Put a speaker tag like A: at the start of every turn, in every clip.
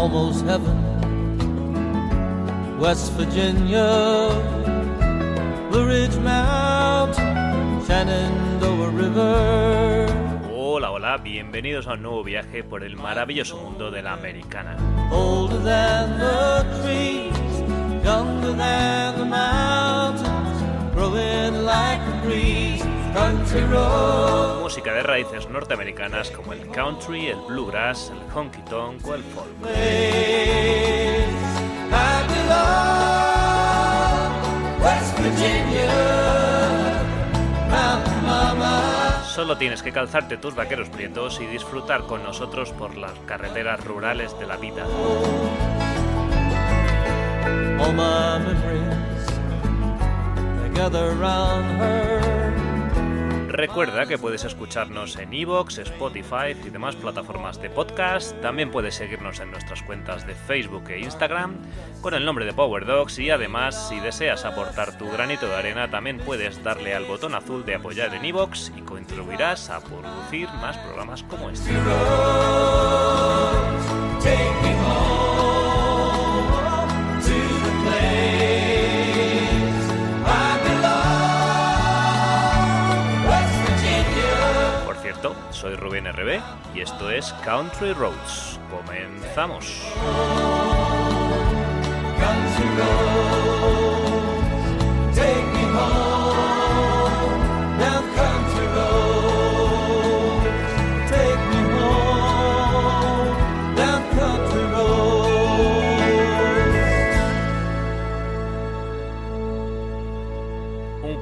A: almost heaven. West Virginia, Blue Ridge Mountain, Shenandoah River.
B: Hola, hola, bienvenidos a un nuevo viaje por el maravilloso mundo de la americana.
A: Older than the trees, younger than the mountains, growing like a breeze.
B: Música de raíces norteamericanas como el country, el bluegrass, el honky tonk o el folk. Solo tienes que calzarte tus vaqueros prietos y disfrutar con nosotros por las carreteras rurales de la vida.
A: All my memories, they gather around her.
B: Recuerda que puedes escucharnos en Evox, Spotify y demás plataformas de podcast. También puedes seguirnos en nuestras cuentas de Facebook e Instagram con el nombre de Power Dogs y además si deseas aportar tu granito de arena también puedes darle al botón azul de apoyar en Evox y contribuirás a producir más programas como este. Soy Rubén RB y esto es Country Roads. Comenzamos.
A: Country roads,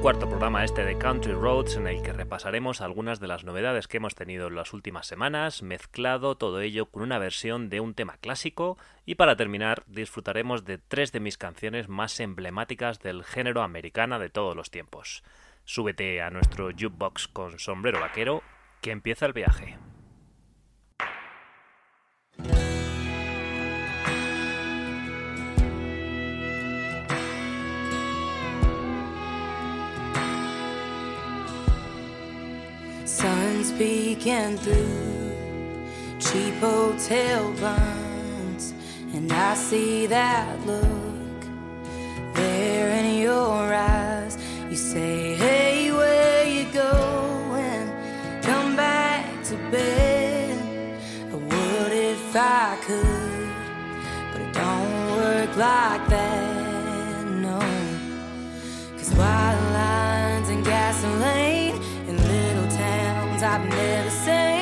B: cuarto programa este de Country Roads en el que repasaremos algunas de las novedades que hemos tenido en las últimas semanas, mezclado todo ello con una versión de un tema clásico y para terminar disfrutaremos de tres de mis canciones más emblemáticas del género americana de todos los tiempos. Súbete a nuestro jukebox con sombrero vaquero que empieza el viaje.
C: Sun's peeking through cheap hotel blinds, and I see that look there in your eyes. You say, Hey, where you going? Come back to bed. I would if I could, but it don't work like that, no. Cause lines and gasoline I've never seen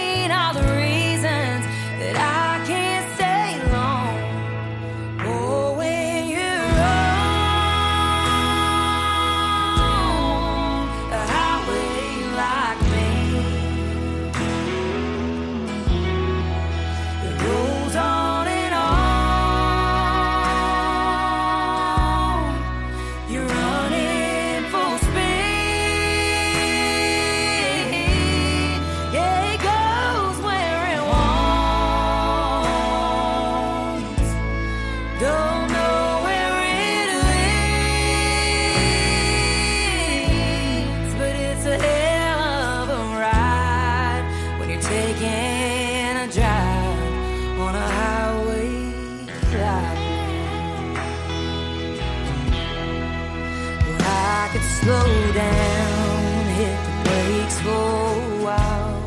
C: slow down, hit the brakes for a while,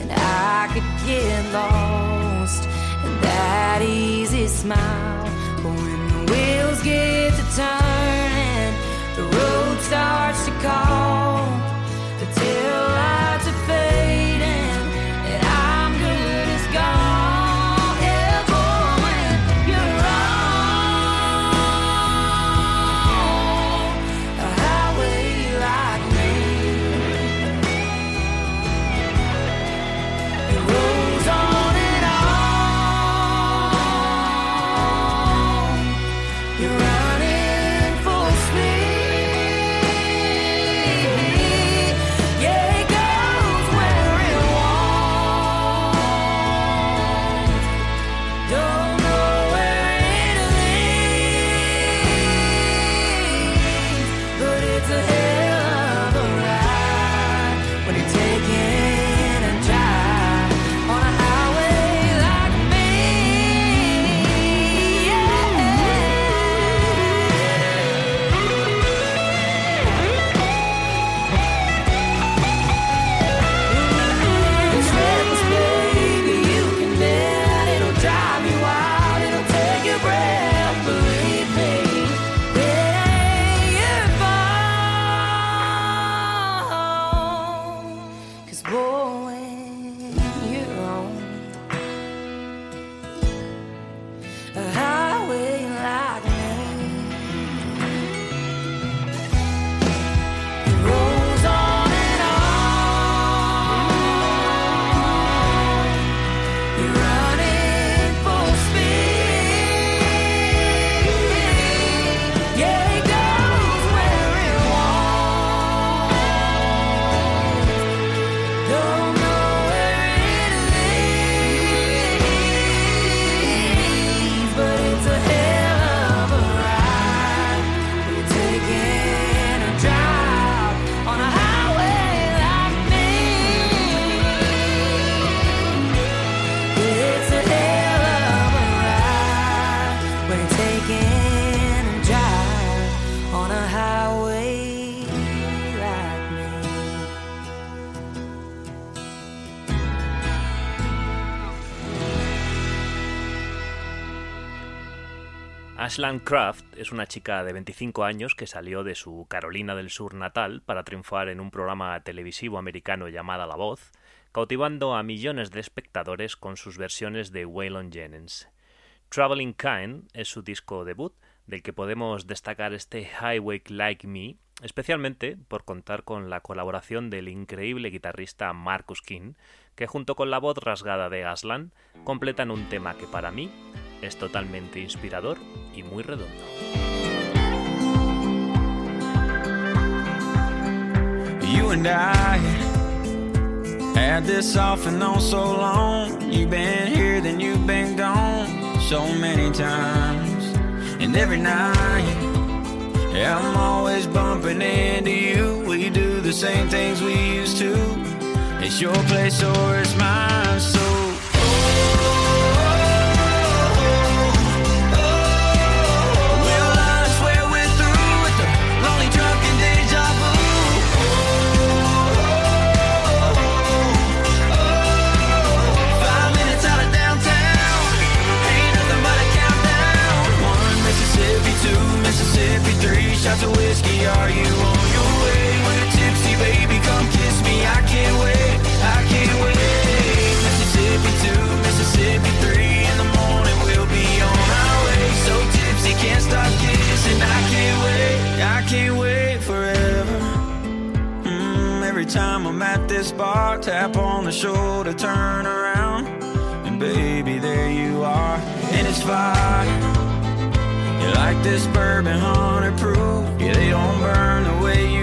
C: and I could get lost in that easy smile. But when the wheels get to turning, the road starts to call,
B: Ashland Craft es una chica de 25 años que salió de su Carolina del Sur natal para triunfar en un programa televisivo americano llamado La Voz, cautivando a millones de espectadores con sus versiones de Waylon Jennings. Traveling Kind es su disco debut, del que podemos destacar este Highway Like Me, especialmente por contar con la colaboración del increíble guitarrista Marcus King, que junto con la voz rasgada de Aslan completan un tema que para mí es totalmente inspirador y muy redondo.
D: You and I had this off and on so long. You've been here, then you've been gone so many times. And every night, yeah, I'm always bumping into you. We do the same things we used to. It's your place or it's mine. Shots of whiskey. Are you on your way? We're tipsy, baby, come kiss me. I can't wait, I can't wait. Mississippi two, Mississippi three. In the morning we'll be on our way. So tipsy, can't stop kissing. I can't wait, I can't wait forever. Mm, every time I'm at this bar, tap on the shoulder, turn around, and baby, there you are, and it's fine. You like this bourbon hundred proof? Yeah, they don't burn the way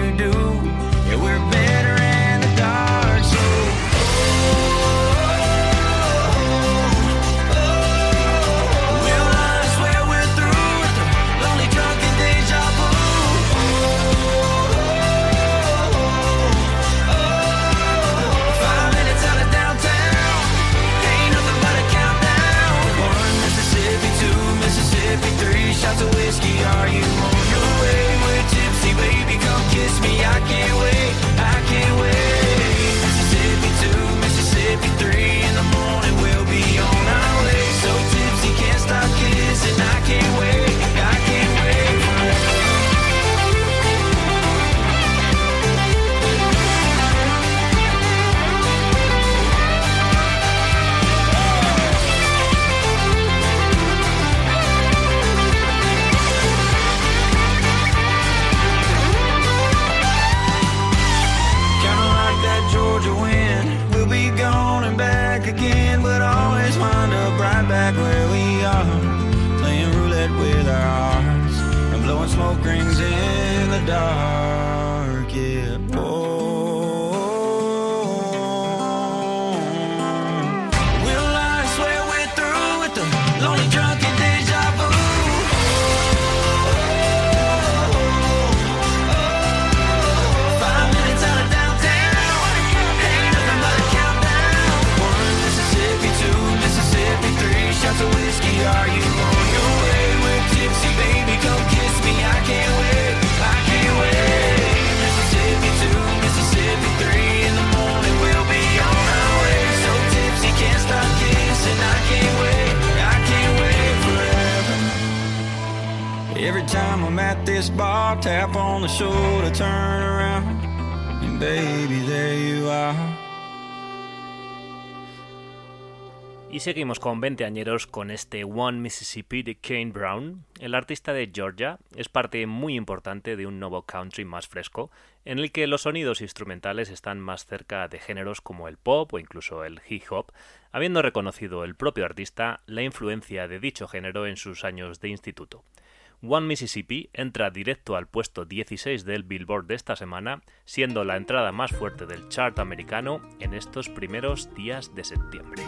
D: shots of whiskey. Are you on your way? We're tipsy, baby, come kiss me. I can't wait, smoke rings in the dark.
B: Seguimos con 20 añeros con este One Mississippi de Kane Brown. El artista de Georgia es parte muy importante de un nuevo country más fresco, en el que los sonidos instrumentales están más cerca de géneros como el pop o incluso el hip hop, habiendo reconocido el propio artista la influencia de dicho género en sus años de instituto. One Mississippi entra directo al puesto 16 del Billboard de esta semana, siendo la entrada más fuerte del chart americano en estos primeros días de septiembre.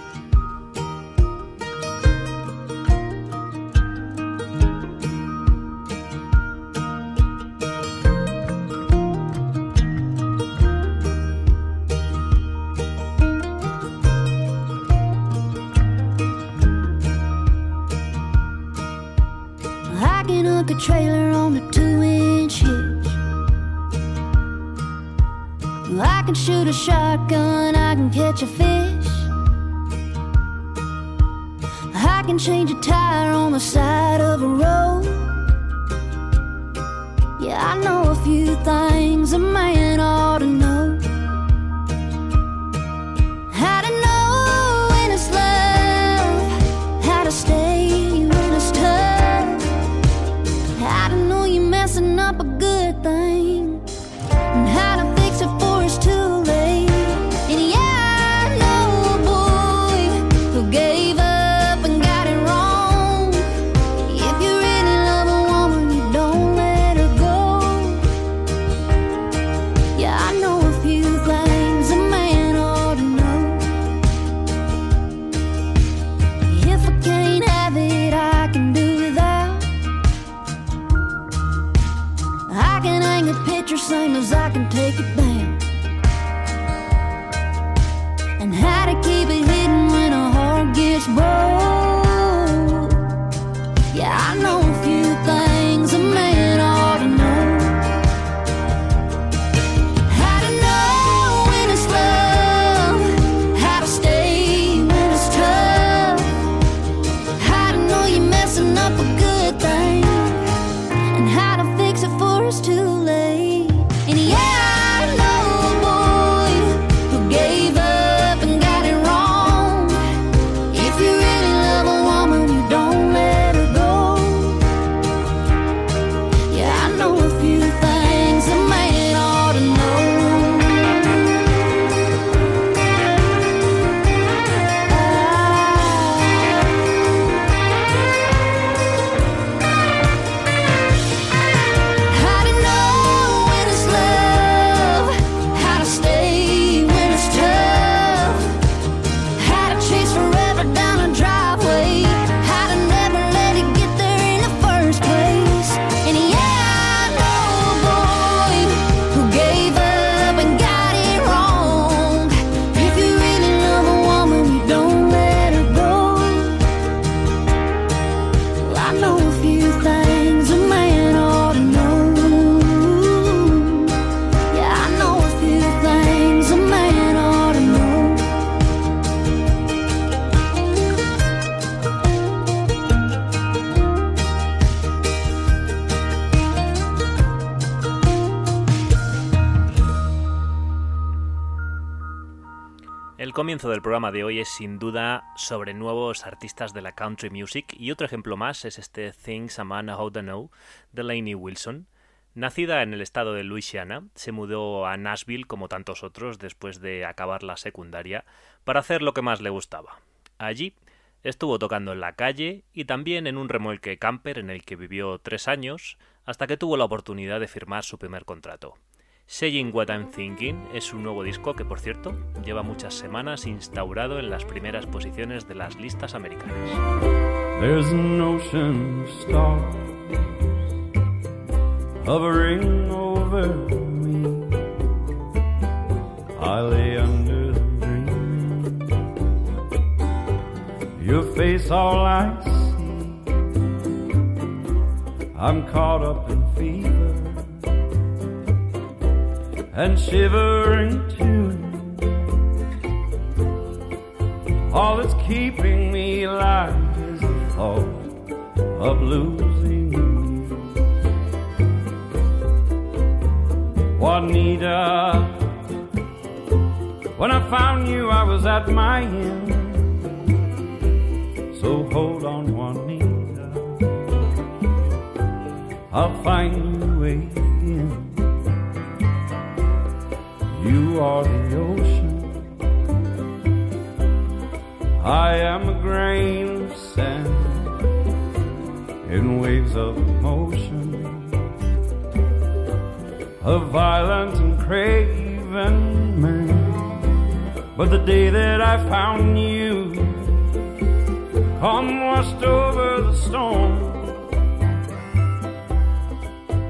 E: Hook a trailer on a two inch hitch. I can shoot a shotgun, I can catch a fish. I can change a tire on the side of a road. Yeah, I know a few things a man ought to know.
B: Comienzo del programa de hoy es sin duda sobre nuevos artistas de la country music y otro ejemplo más es este Things a Man Ought to Know de Lainey Wilson. Nacida en el estado de Louisiana, se mudó a Nashville como tantos otros después de acabar la secundaria para hacer lo que más le gustaba. Allí estuvo tocando en la calle y también en un remolque camper en el que vivió tres años hasta que tuvo la oportunidad de firmar su primer contrato. Saying What I'm Thinking es un nuevo disco que, por cierto, lleva muchas semanas instaurado en las primeras posiciones de las listas americanas.
A: There's an ocean of stars hovering over me. I lay under them dreaming. Your face all I see. I'm caught up in fever and shivering too. All that's keeping me alive is the thought of losing you. Juanita, when I found you, I was at my end. So hold on, Juanita, I'll find you again. You are the ocean. I am a grain of sand in waves of motion, A violent and craven man. But the day that I found you, calm washed over the storm.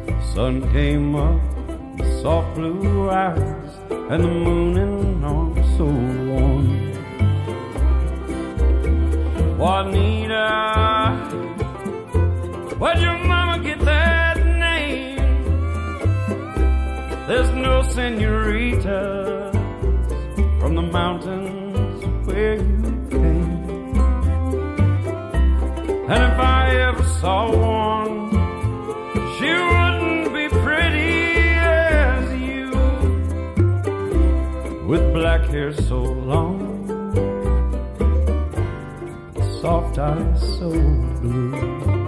A: The Sun came up, the soft blue eyes, and the moon and all so warm. Juanita, where'd your mama get that name? There's no senorita from the mountains where you came. And if I ever saw one. back here so long. Soft eyes so blue.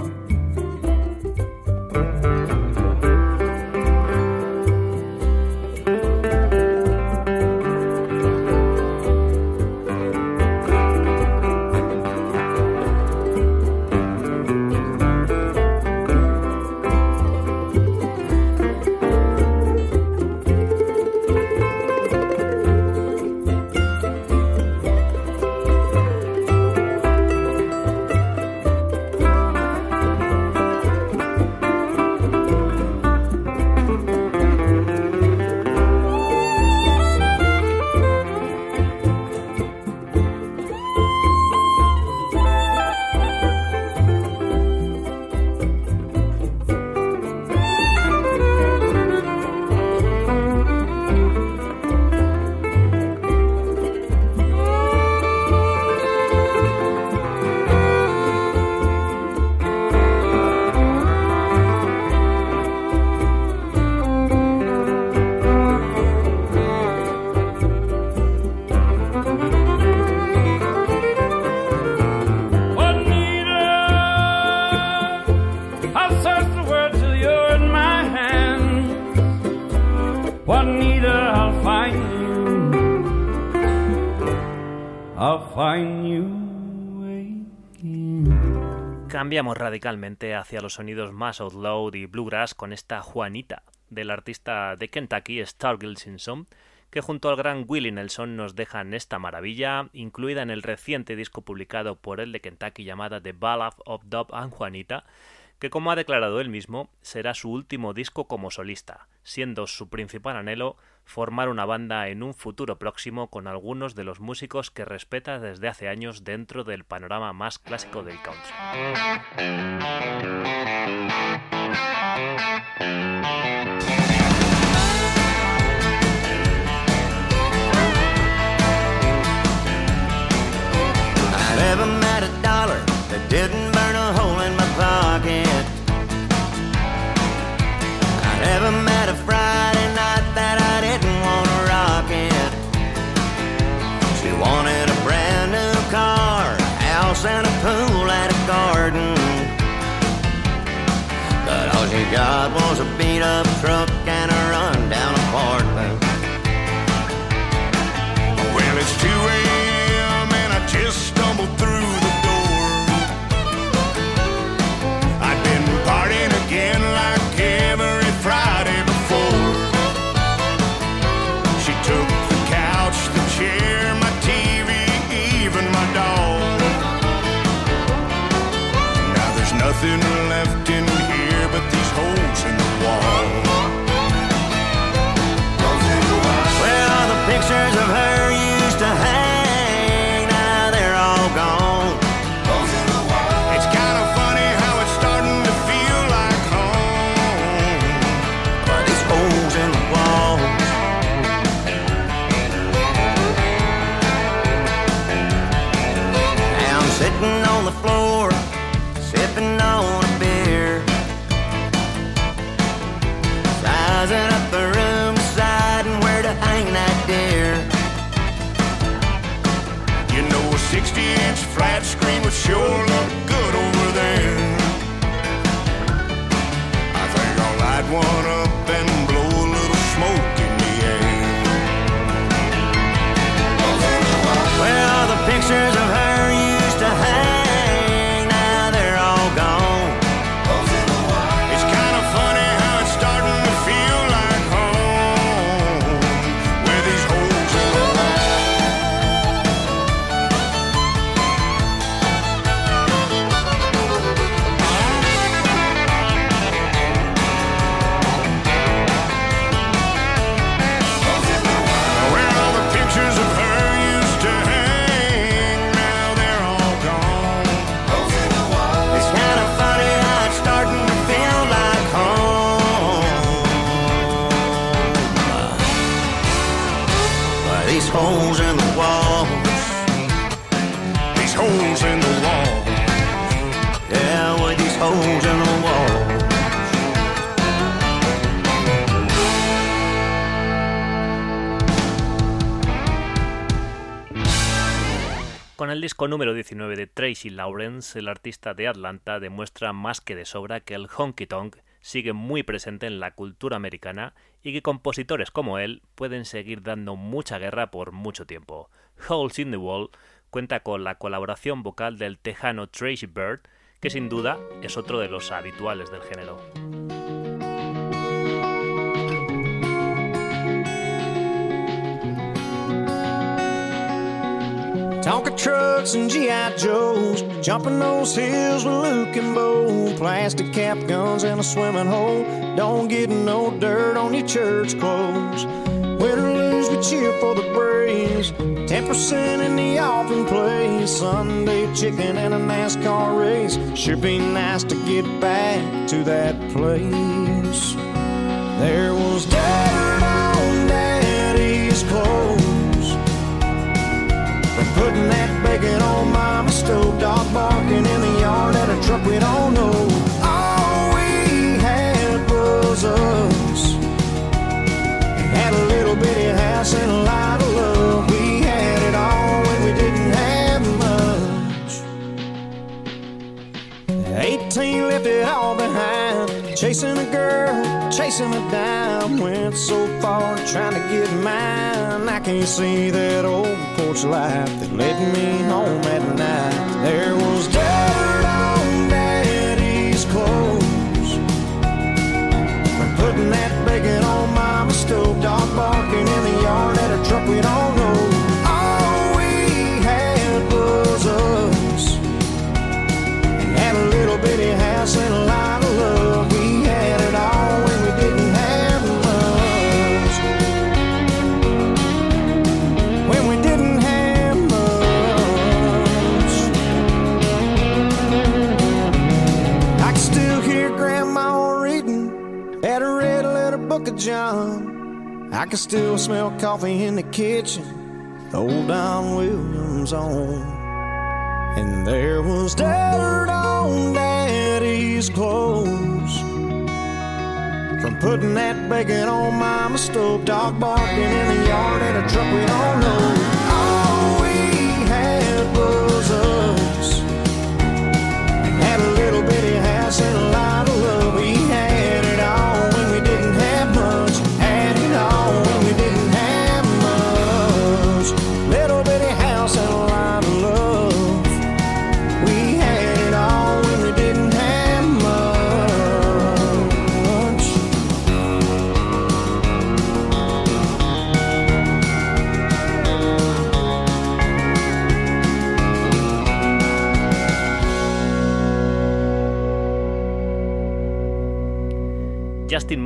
B: Cambiamos radicalmente hacia los sonidos más outlaw y bluegrass con esta Juanita, del artista de Kentucky Stargill Simpson, que junto al gran Willie Nelson nos dejan esta maravilla, incluida en el reciente disco publicado por el de Kentucky llamada The Ballad of Dub and Juanita, que como ha declarado él mismo, será su último disco como solista, siendo su principal anhelo formar una banda en un futuro próximo con algunos de los músicos que respeta desde hace años dentro del panorama más clásico del country.
F: All he got was a beat up truck and a
G: run down
B: Con el disco número 19 de Tracy Lawrence, el artista de Atlanta demuestra más que de sobra que el honky tonk sigue muy presente en la cultura americana y que compositores como él pueden seguir dando mucha guerra por mucho tiempo. Holes in the Wall cuenta con la colaboración vocal del tejano Tracy Bird, que sin duda es otro de los habituales del género.
H: Tonka trucks and G.I. Joes, jumping those hills with Luke and Bo. Plastic cap guns in a swimming hole. Don't get no dirt on your church clothes. Win or lose, we cheer for the Braves. 10% in the offering place. Sunday chicken and a NASCAR race. Sure be nice to get back to that place. There was dirt on daddy's clothes. Putting that bacon on mama's stove, dog barking in the yard at a truck we don't know. All we had was us. Had a little bitty house and a lot of love. We had it all when we didn't have much. 18 left it all behind. Chasing a girl, chasing a dime. Went so far trying to get mine. I can't see that old porch light that led me home at night. There was dirt on daddy's clothes. From putting that bacon on mama's stove, dog barking in the yard at a truck we don't know. I can still smell coffee in the kitchen. Old Don Williams on. And there was dirt on daddy's clothes. From putting that bacon on mama's stove, dog barking in the yard at a truck we don't know.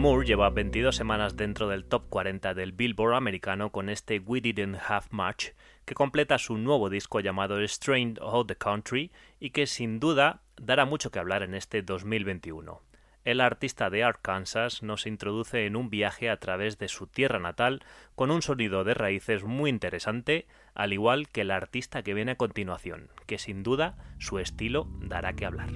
B: Moore lleva 22 semanas dentro del top 40 del Billboard americano con este We Didn't Have Much, que completa su nuevo disco llamado Strained of the Country y que sin duda dará mucho que hablar en este 2021. El artista de Arkansas nos introduce en un viaje a través de su tierra natal con un sonido de raíces muy interesante, al igual que el artista que viene a continuación, que sin duda su estilo dará que hablar.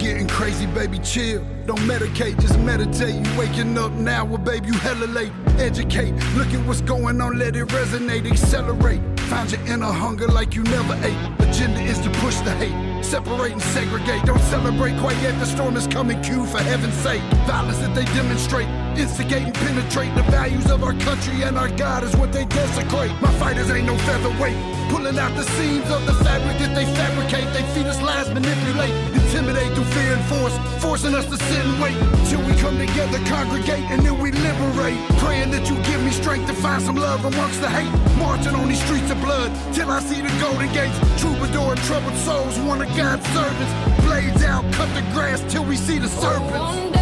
I: Getting crazy, baby, chill. Don't medicate, just meditate. You waking up now, well, baby, you hella late. Educate, look at what's going on, let it resonate, accelerate. Find your inner hunger like you never ate. Agenda is to push the hate, separate and segregate. Don't celebrate quite yet, the storm is coming, Q, for heaven's sake. Violence that they demonstrate, instigate and penetrate. The values of our country and our God is what they desecrate. My fighters ain't no featherweight. Pulling out the seams of the fabric that they fabricate. They feed us lies, manipulate, intimidate through fear and force, forcing us to sit and wait till we come together, congregate, and then we liberate. Praying that you give me strength to find some love amongst the hate. Marching on these streets of blood till I see the golden gates. Troubadour and troubled souls, one of God's servants. Blades out, cut the grass till we see the serpents.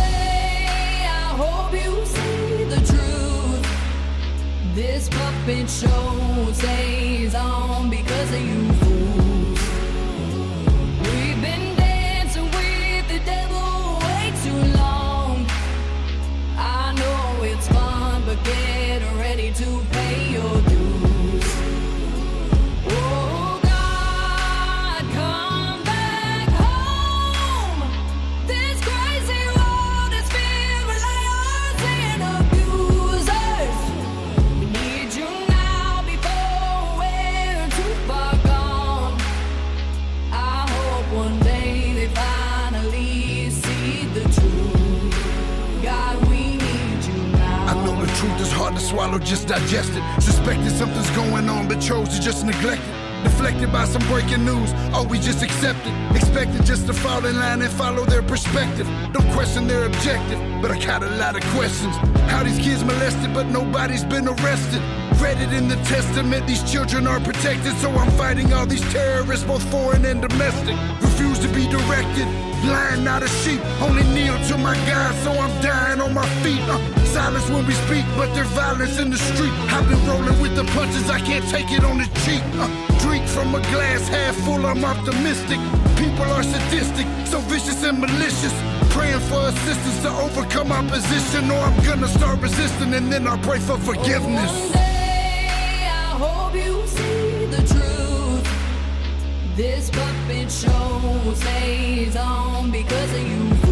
C: This puppet show stays on because of you fools. We've been dancing with the devil way too long. I know it's fun, but get ready to pay your
I: swallow, just digest it. Suspected something's going on, but chose to just neglect it. Deflected by some breaking news, oh, we just accept it. Expected just to fall in line and follow their perspective. Don't question their objective, but I got a lot of questions. How these kids molested, but nobody's been arrested. Read it in the testament, these children are protected, so I'm fighting all these terrorists, both foreign and domestic. Refuse to be directed, blind, not a sheep. Only kneel to my God, so I'm dying on my feet. Uh, silence when we speak, but there's violence in the street. I've been rolling with the punches, I can't take it on the cheek. Uh, drink from a glass half full, I'm optimistic. People are sadistic, so vicious and malicious. Praying for assistance to overcome opposition, or I'm gonna start resisting and then I'll pray for forgiveness.
J: This puppet show stays on because of you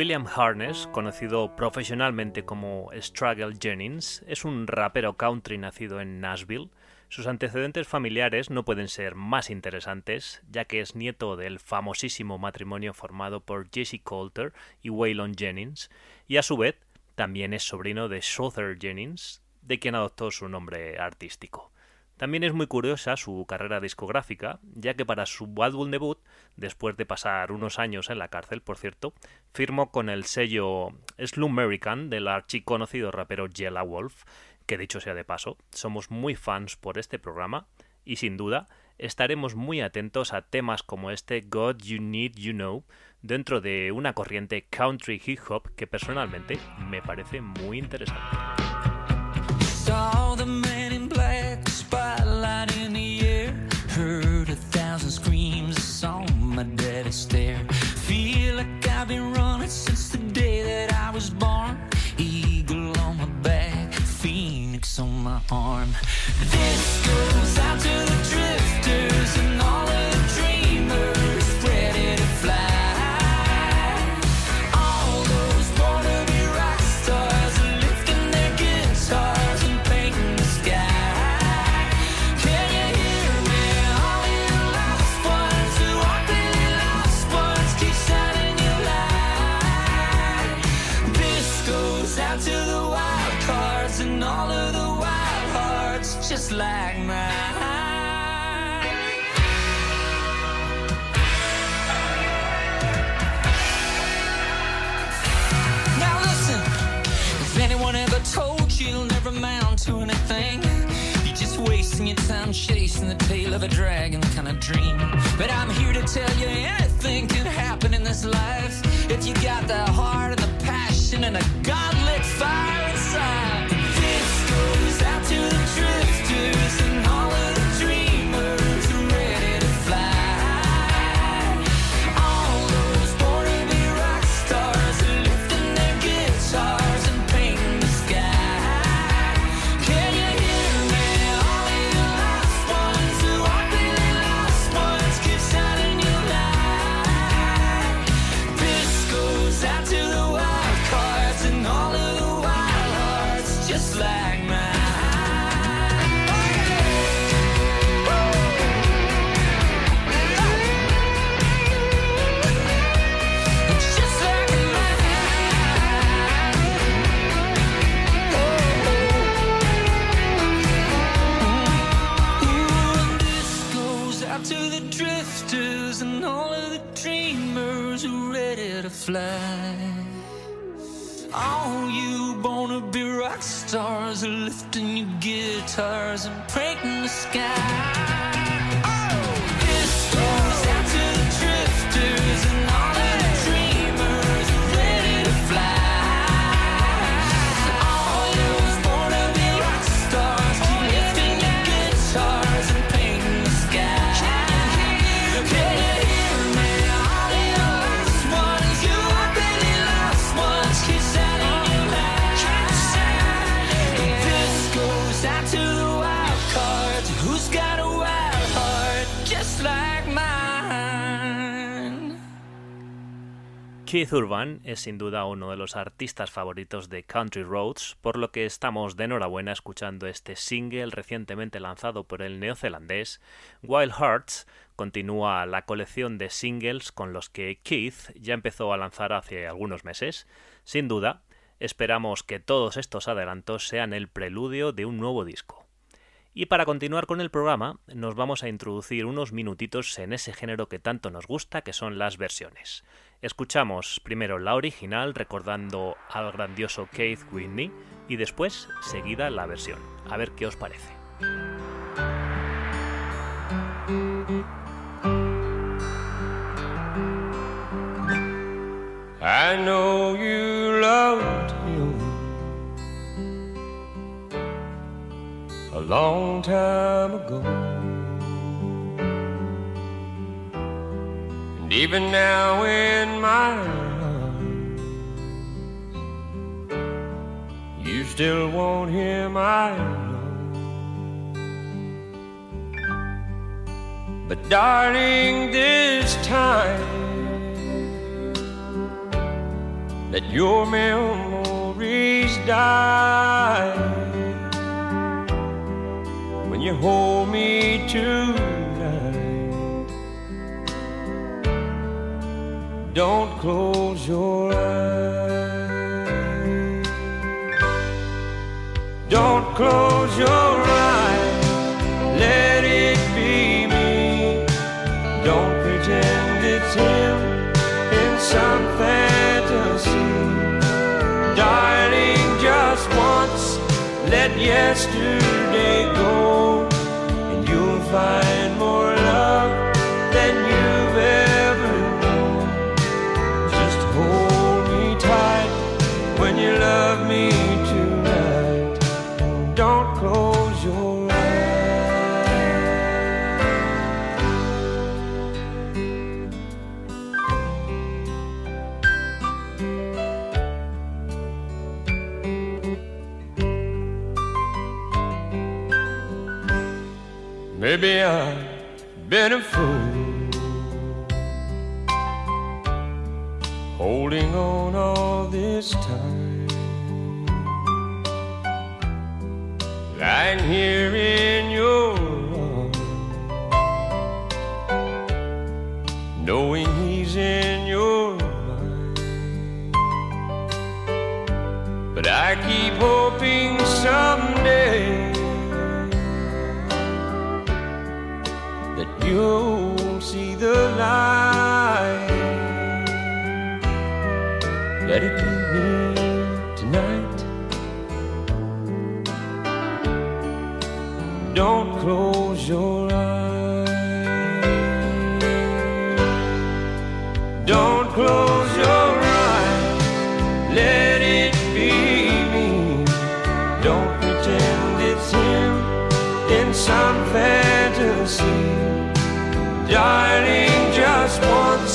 B: William Harness, conocido profesionalmente como Struggle Jennings, es un rapero country nacido en Nashville. Sus antecedentes familiares no pueden ser más interesantes, ya que es nieto del famosísimo matrimonio formado por Jesse Coulter y Waylon Jennings, y a su vez también es sobrino de Souther Jennings, de quien adoptó su nombre artístico. También es muy curiosa su carrera discográfica, ya que para su álbum debut, después de pasar unos años en la cárcel, por cierto, firmó con el sello Slum American del archiconocido rapero Jella Wolf, que dicho sea de paso, somos muy fans por este programa y sin duda estaremos muy atentos a temas como este God You Need You Know dentro de una corriente country hip hop que personalmente me parece muy interesante.
C: Saw my daddy stare. Feel like I've been running since the day that I was born. Eagle on my back, phoenix on my arm. This guitars and painting the sky.
B: Keith Urban es sin duda uno de los artistas favoritos de Country Roads, por lo que estamos de enhorabuena escuchando este single recientemente lanzado por el neozelandés. Wild Hearts continúa la colección de singles con los que Keith ya empezó a lanzar hace algunos meses. Sin duda, esperamos que todos estos adelantos sean el preludio de un nuevo disco. Y para continuar con el programa, nos vamos a introducir unos minutitos en ese género que tanto nos gusta, que son las versiones. Escuchamos primero la original recordando al grandioso Keith Whitney y después seguida la versión. A ver qué os parece.
K: I know you loved. And even now in my arms, you still want him, I know. But darling, this time let your memories die when you hold me tonight. Close your eyes. Don't close your see. Darling, just once,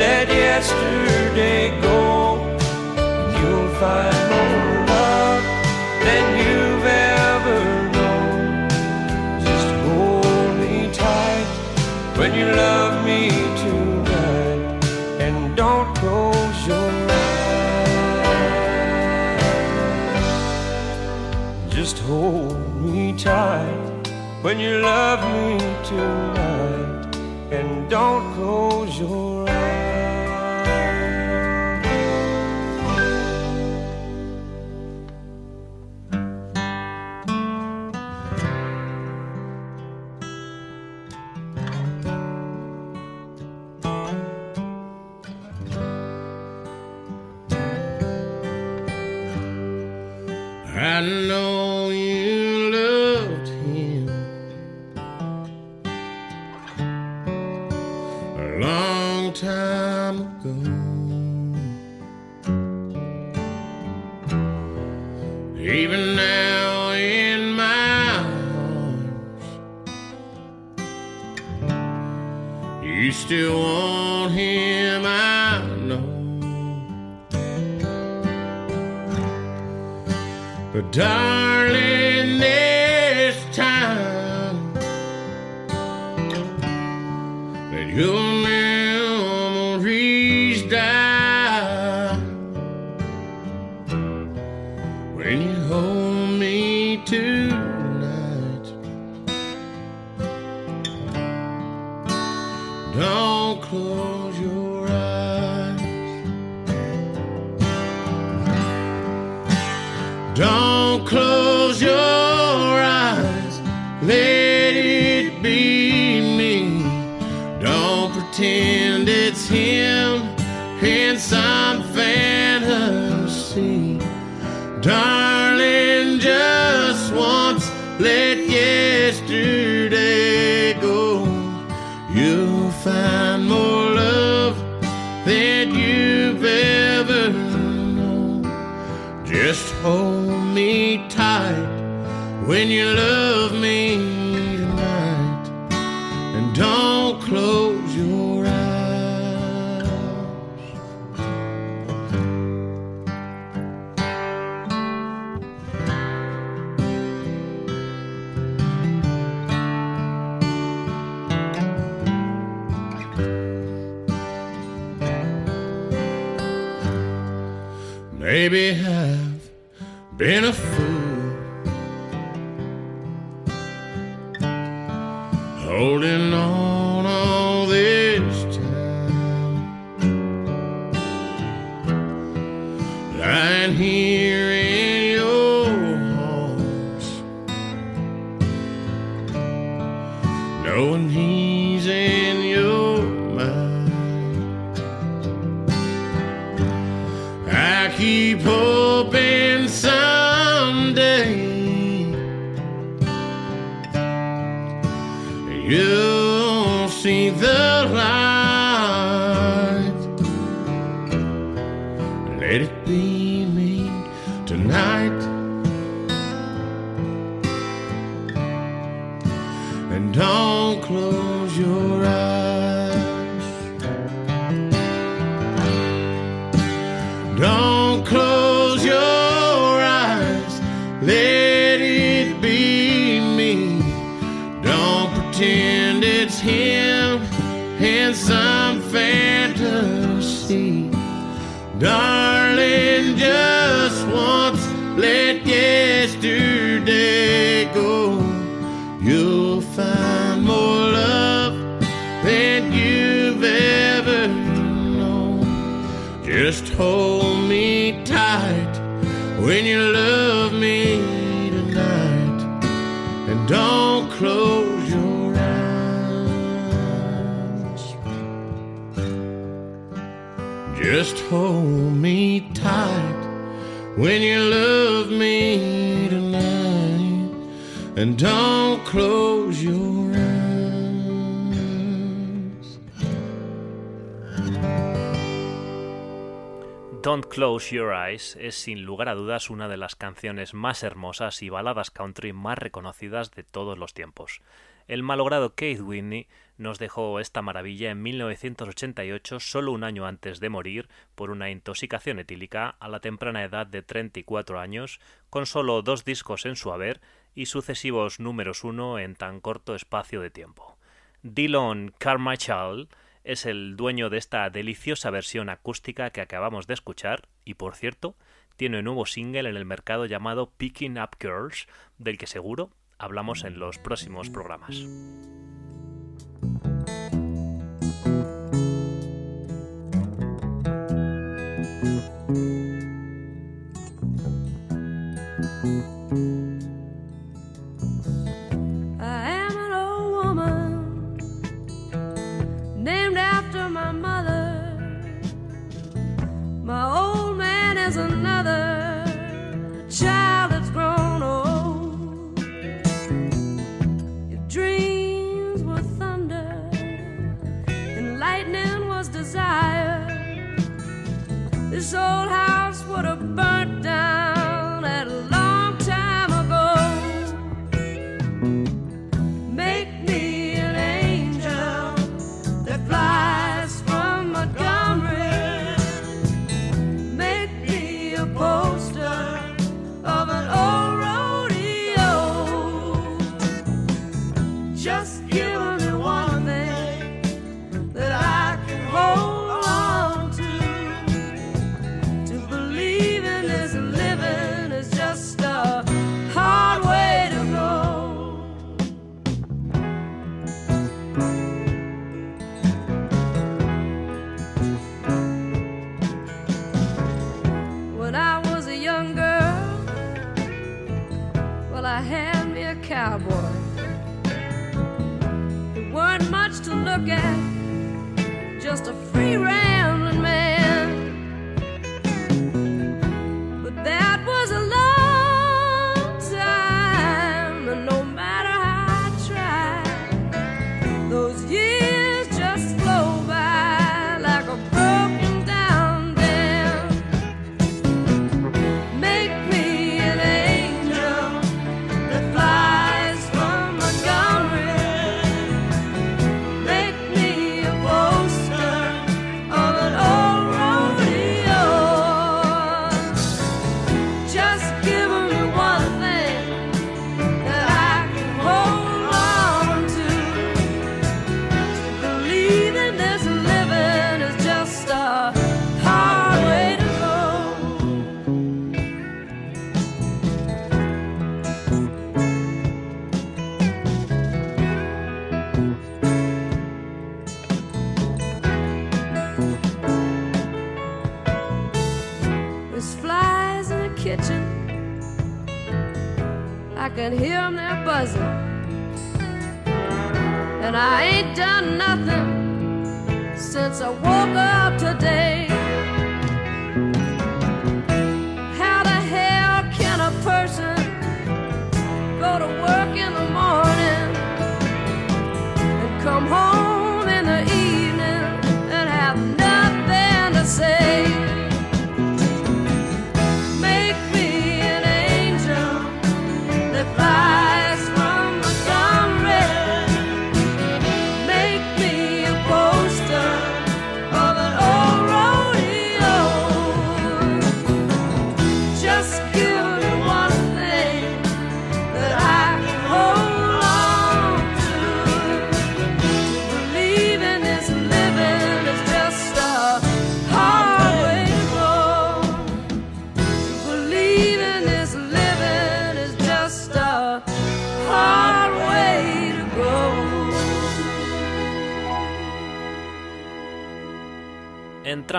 K: let yesterday go. And you'll find more when you love me tonight. And don't close Don't close your eyes.
L: Let it be me. Don't pretend it's him in some fantasy. Darling, just once let when you love Don't close your eyes. Let it be me. Don't pretend it's him in some fantasy. Darling, just once let yesterday go. You'll find more love than you've ever known. Just hold when you love me tonight. And don't close your eyes. Just hold me tight when you love me tonight. And don't close
B: Don't Close Your Eyes es sin lugar a dudas una de las canciones más hermosas y baladas country más reconocidas de todos los tiempos. El malogrado Keith Whitney nos dejó esta maravilla en 1988, solo un año antes de morir por una intoxicación etílica a la temprana edad de 34 años, con solo dos discos en su haber y sucesivos números uno en tan corto espacio de tiempo. Dylan Carmichael es el dueño de esta deliciosa versión acústica que acabamos de escuchar y por cierto tiene un nuevo single en el mercado llamado Picking Up Girls, del que seguro hablamos en los próximos programas.
M: Is another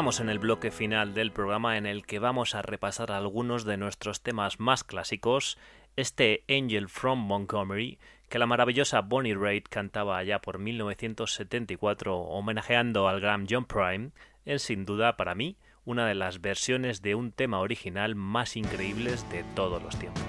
B: En el bloque final del programa en el que vamos a repasar algunos de nuestros temas más clásicos, este Angel from Montgomery, que la maravillosa Bonnie Raitt cantaba allá por 1974 homenajeando al gran John Prime, es sin duda para mí una de las versiones de un tema original más increíbles de todos los tiempos.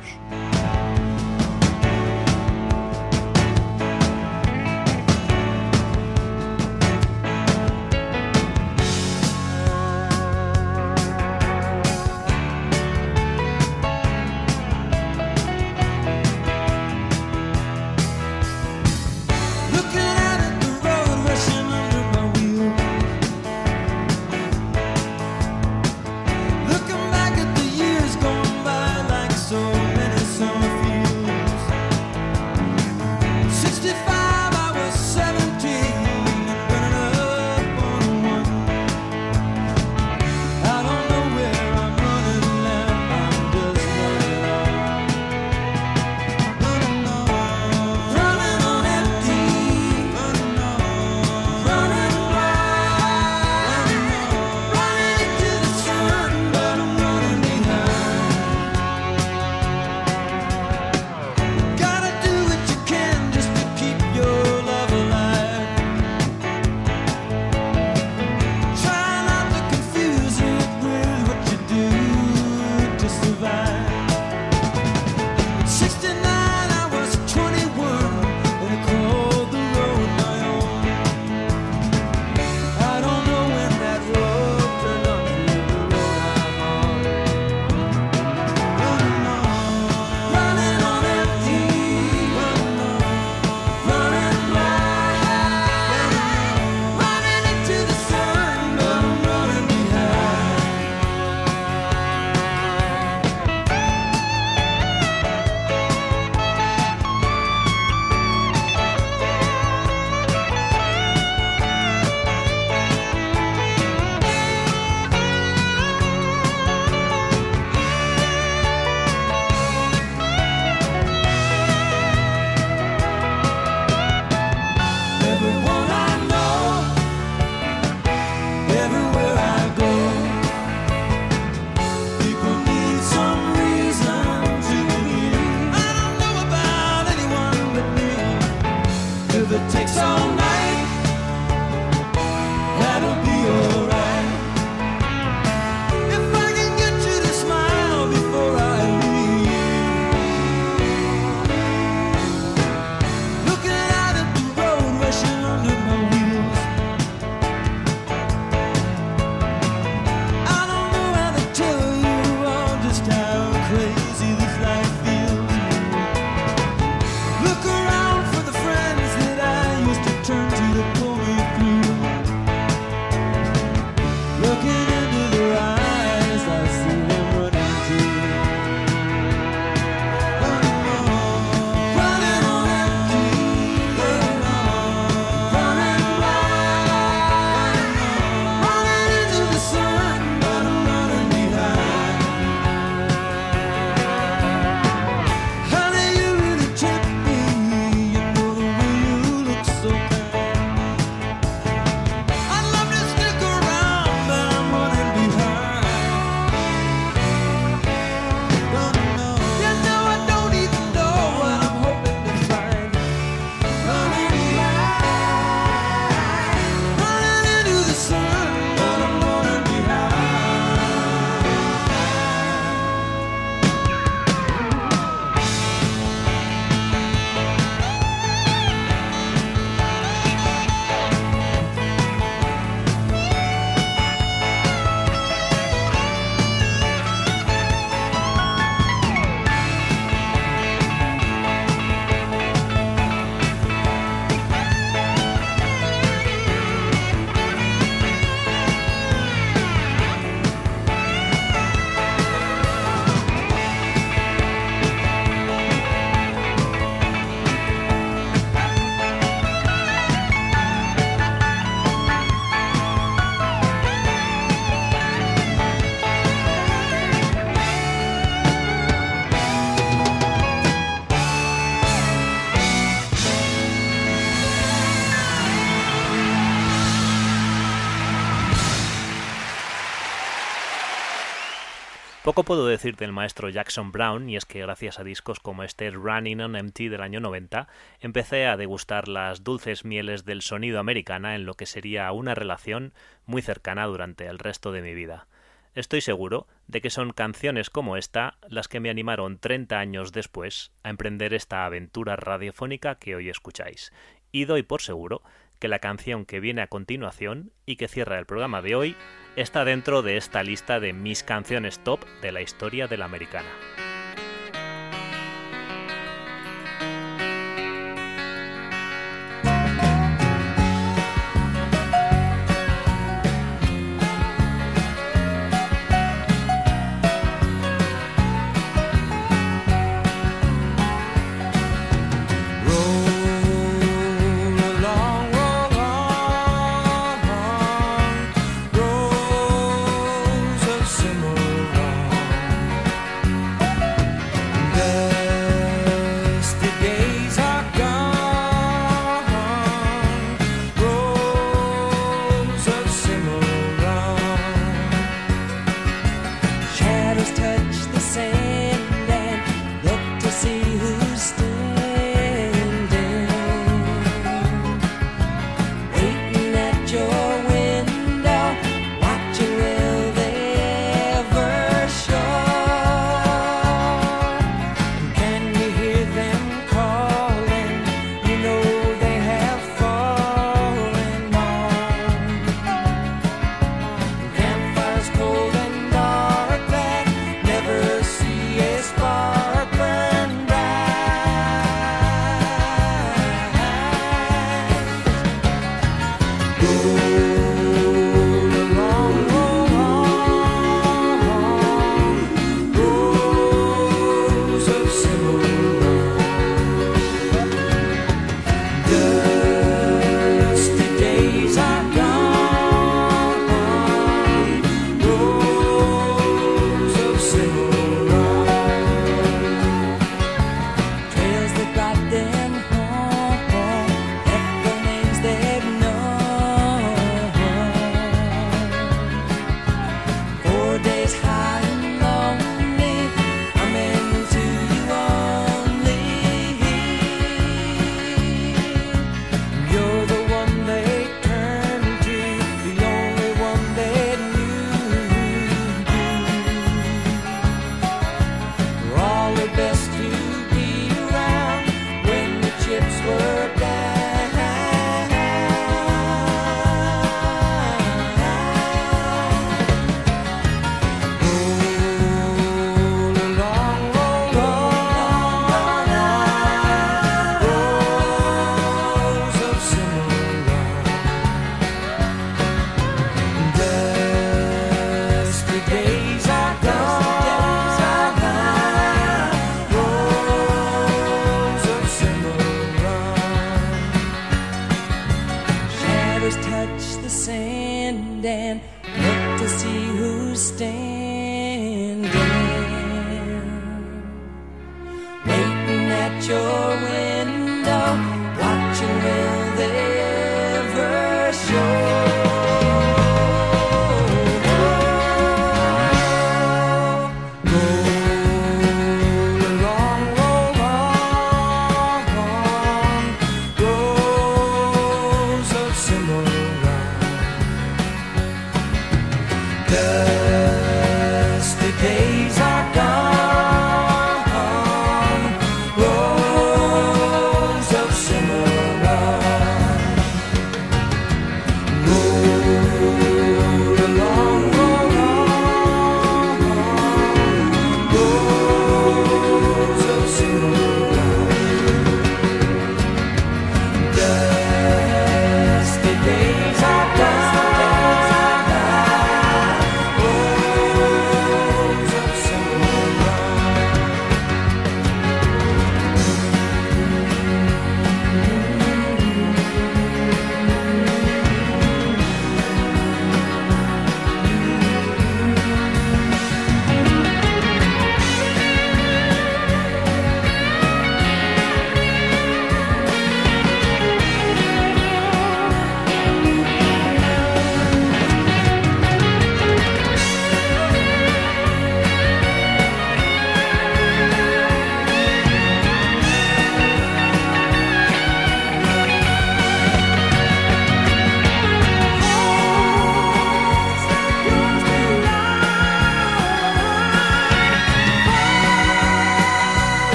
B: Poco puedo decir del maestro Jackson Brown, y es que gracias a discos como este Running on Empty del año 90, empecé a degustar las dulces mieles del sonido americana en lo que sería una relación muy cercana durante el resto de mi vida. Estoy seguro de que son canciones como esta las que me animaron 30 años después a emprender esta aventura radiofónica que hoy escucháis. Y doy por seguro que la canción que viene a continuación y que cierra el programa de hoy está dentro de esta lista de mis canciones top de la historia de la americana.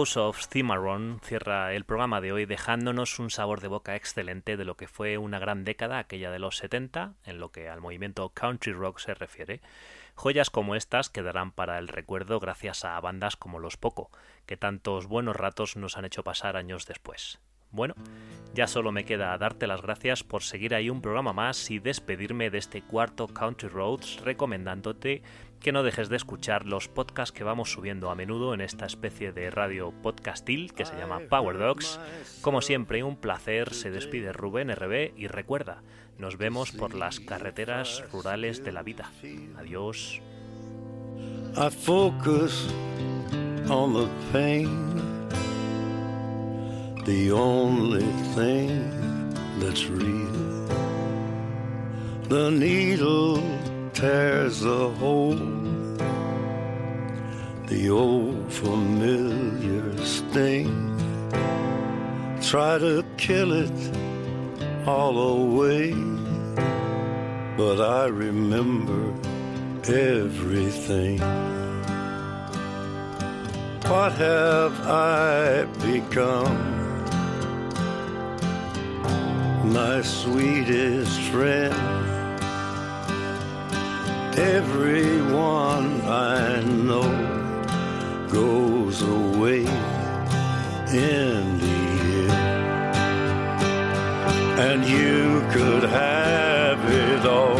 N: Rose of Cimarron
B: cierra el programa de hoy dejándonos un sabor de boca excelente de lo que fue una gran década, aquella de los 70, en lo que al movimiento country rock se refiere. Joyas como estas quedarán para el recuerdo gracias a bandas como Los Poco, que tantos buenos ratos nos han hecho pasar años después. Bueno, ya solo me queda darte las gracias por seguir ahí un programa más y despedirme de este cuarto Country Roads recomendándote que no dejes de escuchar los podcasts que vamos subiendo a menudo en esta especie de radio podcastil que se llama Power Dogs. Como siempre, un placer, se despide Rubén RB y recuerda, nos vemos por las carreteras rurales de la vida. Adiós.
O: I focus on the pain, the only thing that's real. The needle tears a hole, the old familiar sting. Try to kill it all away, but I remember everything. What have I become? My sweetest friend. Everyone I know goes away in the air. And you could have it all.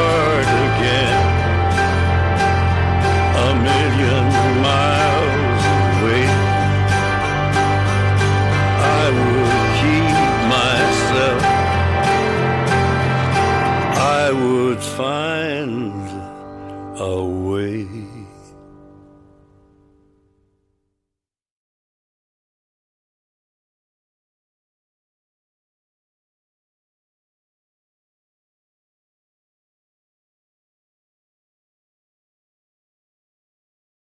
O: find